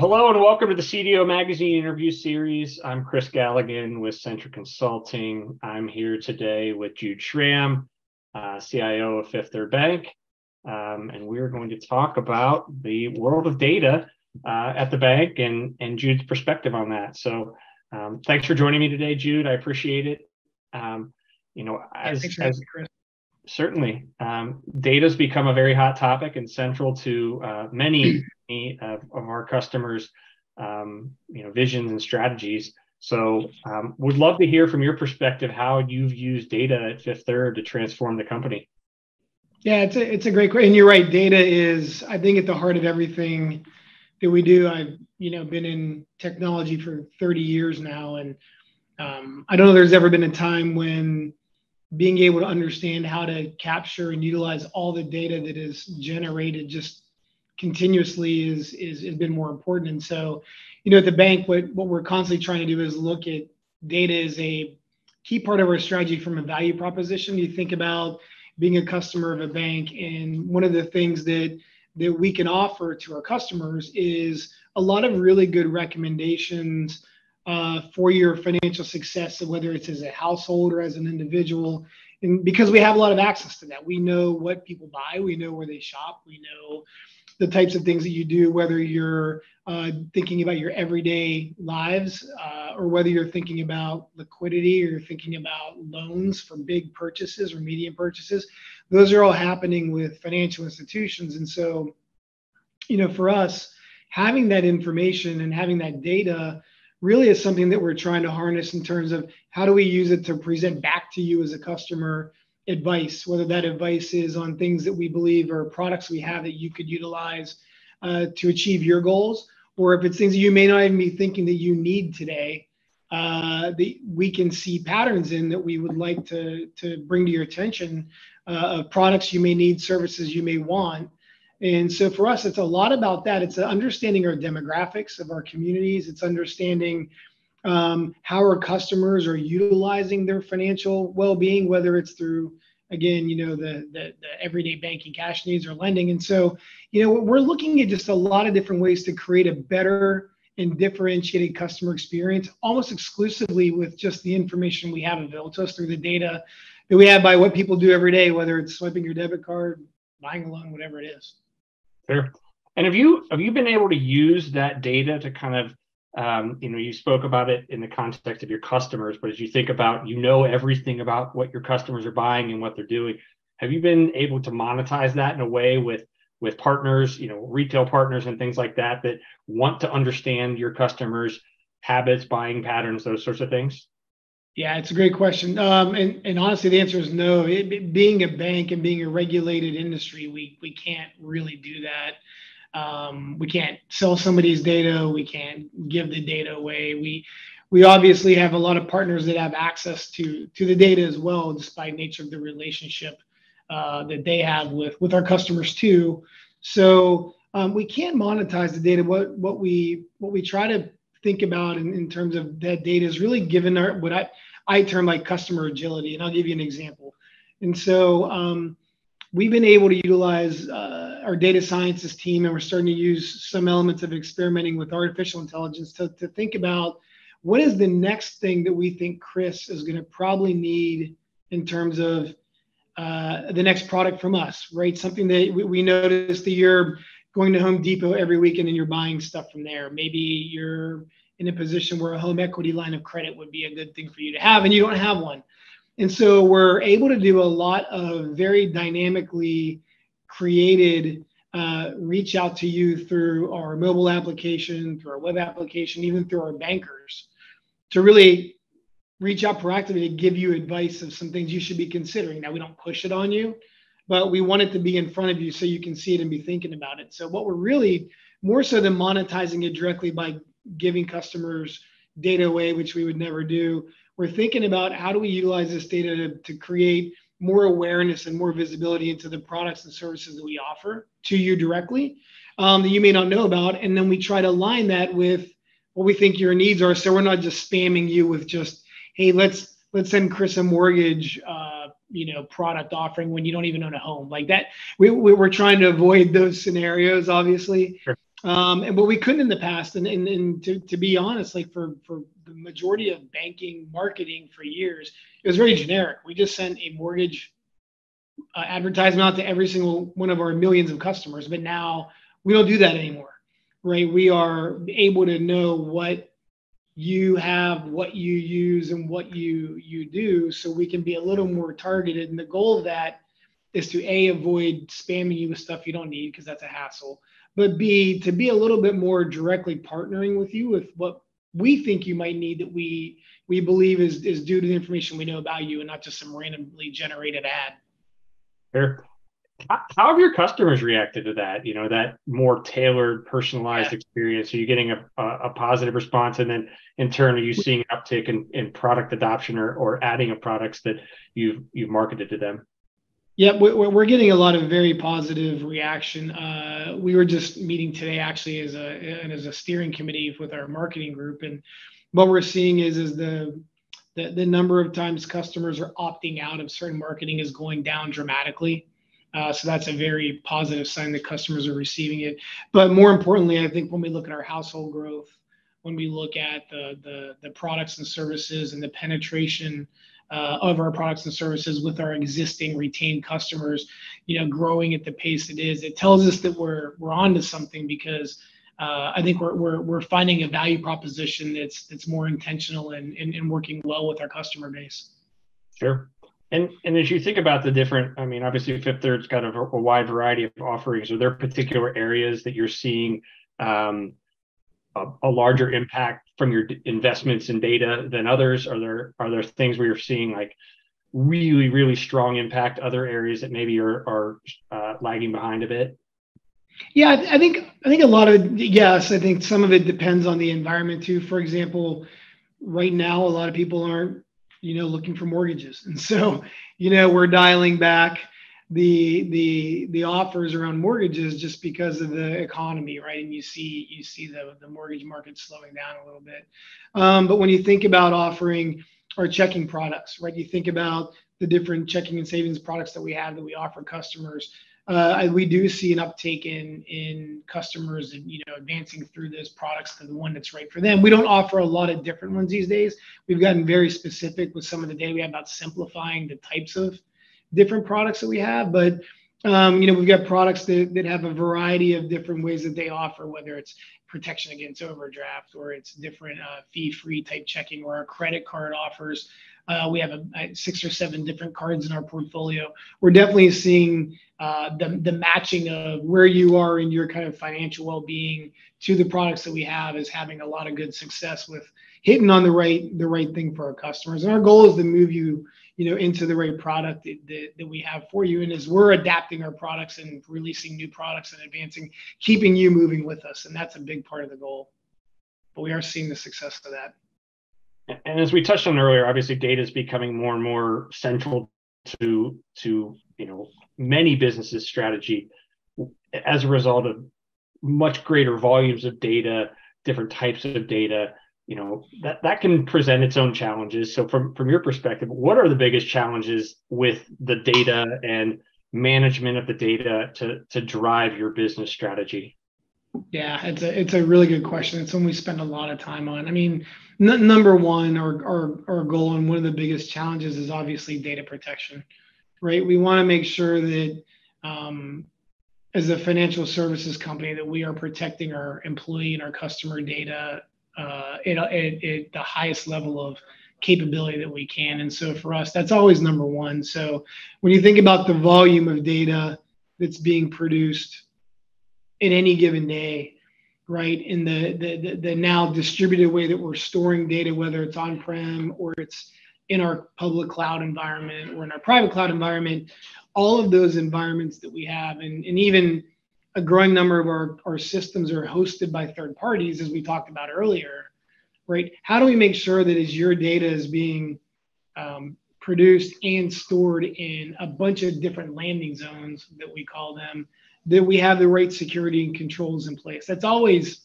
Hello and welcome to the CDO Magazine interview series. I'm Chris Galligan with Centric Consulting. I'm here today with Jude Schramm, uh, CIO of Fifth Third Bank, um, and we're going to talk about the world of data uh, at the bank and and Jude's perspective on that. So, um, thanks for joining me today, Jude. I appreciate it. Um, you know, as, as certainly um, data's become a very hot topic and central to uh, many of, of, our customers um, you know visions and strategies. So um, would love to hear from your perspective how you've used data at fifth third to transform the company. Yeah it's a, it's a great question and you're right data is i think at the heart of everything that we do. I've you know been in technology for 30 years now and um, i don't know there's ever been a time when being able to understand how to capture and utilize all the data that is generated just continuously is is has been more important. And so, you know, at the bank, what what we're constantly trying to do is look at data as a key part of our strategy from a value proposition. You think about being a customer of a bank, and one of the things that that we can offer to our customers is a lot of really good recommendations uh, for your financial success, whether it's as a household or as an individual. And because we have a lot of access to that, we know what people buy, we know where they shop, we know the types of things that you do, whether you're uh, thinking about your everyday lives uh, or whether you're thinking about liquidity or you're thinking about loans for big purchases or medium purchases. Those are all happening with financial institutions. And so, you know, for us, having that information and having that data really is something that we're trying to harness in terms of how do we use it to present back to you as a customer advice, whether that advice is on things that we believe are products we have that you could utilize uh, to achieve your goals, or if it's things that you may not even be thinking that you need today, uh, that we can see patterns in that we would like to, to bring to your attention uh, of products you may need, services you may want, and so for us, it's a lot about that. It's understanding our demographics of our communities. It's understanding um, how our customers are utilizing their financial well-being, whether it's through again, you know, the, the, the everyday banking cash needs or lending. And so, you know, we're looking at just a lot of different ways to create a better and differentiated customer experience, almost exclusively with just the information we have available to us through the data that we have by what people do every day, whether it's swiping your debit card, buying a loan, whatever it is. Fair. And have you have you been able to use that data to kind of um, you know you spoke about it in the context of your customers, but as you think about you know everything about what your customers are buying and what they're doing, have you been able to monetize that in a way with with partners, you know, retail partners and things like that that want to understand your customers' habits, buying patterns, those sorts of things? Yeah, it's a great question. Um, and, and honestly, the answer is no. It, being a bank and being a regulated industry, we, we can't really do that. Um, we can't sell somebody's data. We can't give the data away. We we obviously have a lot of partners that have access to to the data as well, just by nature of the relationship uh, that they have with with our customers too. So um, we can't monetize the data. What what we what we try to think about in, in terms of that data is really given our what I I term like customer agility, and I'll give you an example. And so um, we've been able to utilize uh, our data sciences team, and we're starting to use some elements of experimenting with artificial intelligence to, to think about what is the next thing that we think Chris is going to probably need in terms of uh, the next product from us, right? Something that we, we noticed that you're going to Home Depot every weekend and you're buying stuff from there. Maybe you're in a position where a home equity line of credit would be a good thing for you to have, and you don't have one. And so we're able to do a lot of very dynamically created uh, reach out to you through our mobile application, through our web application, even through our bankers to really reach out proactively to give you advice of some things you should be considering. Now, we don't push it on you, but we want it to be in front of you so you can see it and be thinking about it. So, what we're really more so than monetizing it directly by giving customers data away, which we would never do. We're thinking about how do we utilize this data to, to create more awareness and more visibility into the products and services that we offer to you directly um, that you may not know about. And then we try to align that with what we think your needs are. So we're not just spamming you with just, hey, let's let's send Chris a mortgage uh, you know product offering when you don't even own a home like that we, we are trying to avoid those scenarios obviously sure. Um, and but we couldn't in the past. And, and, and to, to be honest, like for, for the majority of banking marketing for years, it was very generic. We just sent a mortgage uh, advertisement out to every single one of our millions of customers. But now we don't do that anymore, right? We are able to know what you have what you use and what you you do so we can be a little more targeted and the goal of that is to a avoid spamming you with stuff you don't need because that's a hassle but b to be a little bit more directly partnering with you with what we think you might need that we we believe is is due to the information we know about you and not just some randomly generated ad. Sure how have your customers reacted to that? You know that more tailored personalized yeah. experience. Are you getting a, a, positive response? And then in turn are you seeing an uptick in, in product adoption or, or adding of products that you've you've marketed to them yeah we're, getting a lot of very positive reaction. Uh, we were just meeting today actually as a as a steering committee with our marketing group. And what we're seeing is is the the, the number of times customers are opting out of certain marketing is going down dramatically. Uh, so that's a very positive sign that customers are receiving it. But more importantly, I think when we look at our household growth, when we look at the the, the products and services and the penetration uh, of our products and services with our existing retained customers, you know, growing at the pace it is, it tells us that we're we're onto something because uh, I think we're, we're we're finding a value proposition that's that's more intentional and, and, and working well with our customer base. Sure. And and as you think about the different, I mean, obviously Fifth Third's got a, a wide variety of offerings. Are there particular areas that you're seeing um, a, a, larger impact from your investments in data than others? Are there are there things where you're seeing like really really strong impact? Other areas that maybe are are uh, lagging behind a bit? Yeah, I think I think a lot of yes. I think some of it depends on the environment too. For example, right now a lot of people aren't you know, looking for mortgages. And so, you know, we're dialing back the the the offers around mortgages just because of the economy, right? And you see you see the the mortgage market slowing down a little bit. Um, but when you think about offering our checking products, right? You think about the different checking and savings products that we have that we offer customers uh, we do see an uptake in in customers and you know advancing through those products to the one that's right for them. We don't offer a lot of different ones these days. We've gotten very specific with some of the data we have about simplifying the types of different products that we have, but um, you know we've got products that, that have a variety of different ways that they offer, whether it's protection against overdraft or it's different uh, fee-free type checking or our credit card offers. Uh, we have a, a six or seven different cards in our portfolio. We're definitely seeing uh, the, the matching of where you are in your kind of financial well-being to the products that we have is having a lot of good success with hitting on the right the right thing for our customers and our goal is to move you you know into the right product that, that, that we have for you. And as we're adapting our products and releasing new products and advancing keeping you moving with us. And that's a big part of the goal. But we are seeing the success of that. And as we touched on earlier obviously data is becoming more and more central to to you know many businesses strategy. As a result of much greater volumes of data different types of data you know that that can present its own challenges. So from from your perspective what are the biggest challenges with the data and management of the data to to drive your business strategy? Yeah it's a it's a really good question. It's one we spend a lot of time on. I mean n- number one our, our our goal and one of the biggest challenges is obviously data protection right? We want to make sure that um, as a financial services company that we are protecting our employee and our customer data uh, at, at, at, the highest level of capability that we can. And so for us, that's always number one. So when you think about the volume of data that's being produced in any given day, right, in the, the, the, the now distributed way that we're storing data, whether it's on-prem or it's in our public cloud environment or in our private cloud environment, all of those environments that we have, and, and even a growing number of our, our systems are hosted by third parties, as we talked about earlier, right? How do we make sure that as your data is being um, produced and stored in a bunch of different landing zones that we call them, that we have the right security and controls in place? That's always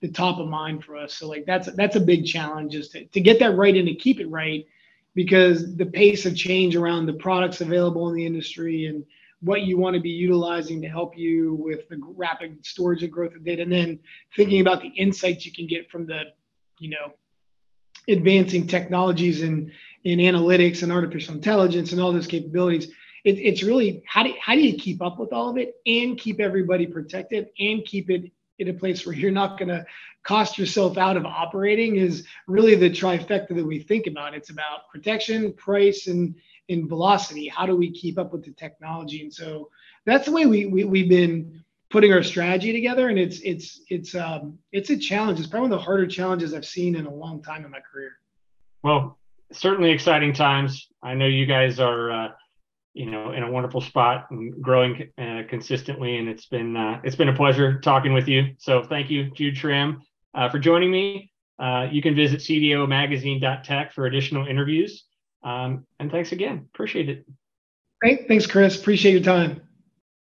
the top of mind for us. So like that's that's a big challenge is to, to get that right and to keep it right because the pace of change around the products available in the industry and what you want to be utilizing to help you with the rapid storage and growth of data, and then thinking about the insights you can get from the, you know, advancing technologies in in analytics and artificial intelligence and all those capabilities. It, it's really how do how do you keep up with all of it and keep everybody protected and keep it in a place where you're not going to cost yourself out of operating is really the trifecta that we think about. It's about protection, price, and in velocity. How do we keep up with the technology? And so that's the way we, we we've been putting our strategy together. And it's it's it's um it's a challenge. It's probably one of the harder challenges I've seen in a long time in my career. Well, certainly exciting times. I know you guys are. Uh, you know, in a wonderful spot and growing uh, consistently. And it's been uh, it's been a pleasure talking with you. So thank you, Jude Schramm, uh, for joining me. Uh, you can visit cdomagazine.tech for additional interviews. Um, and thanks again. Appreciate it. Great. Thanks, Chris. Appreciate your time.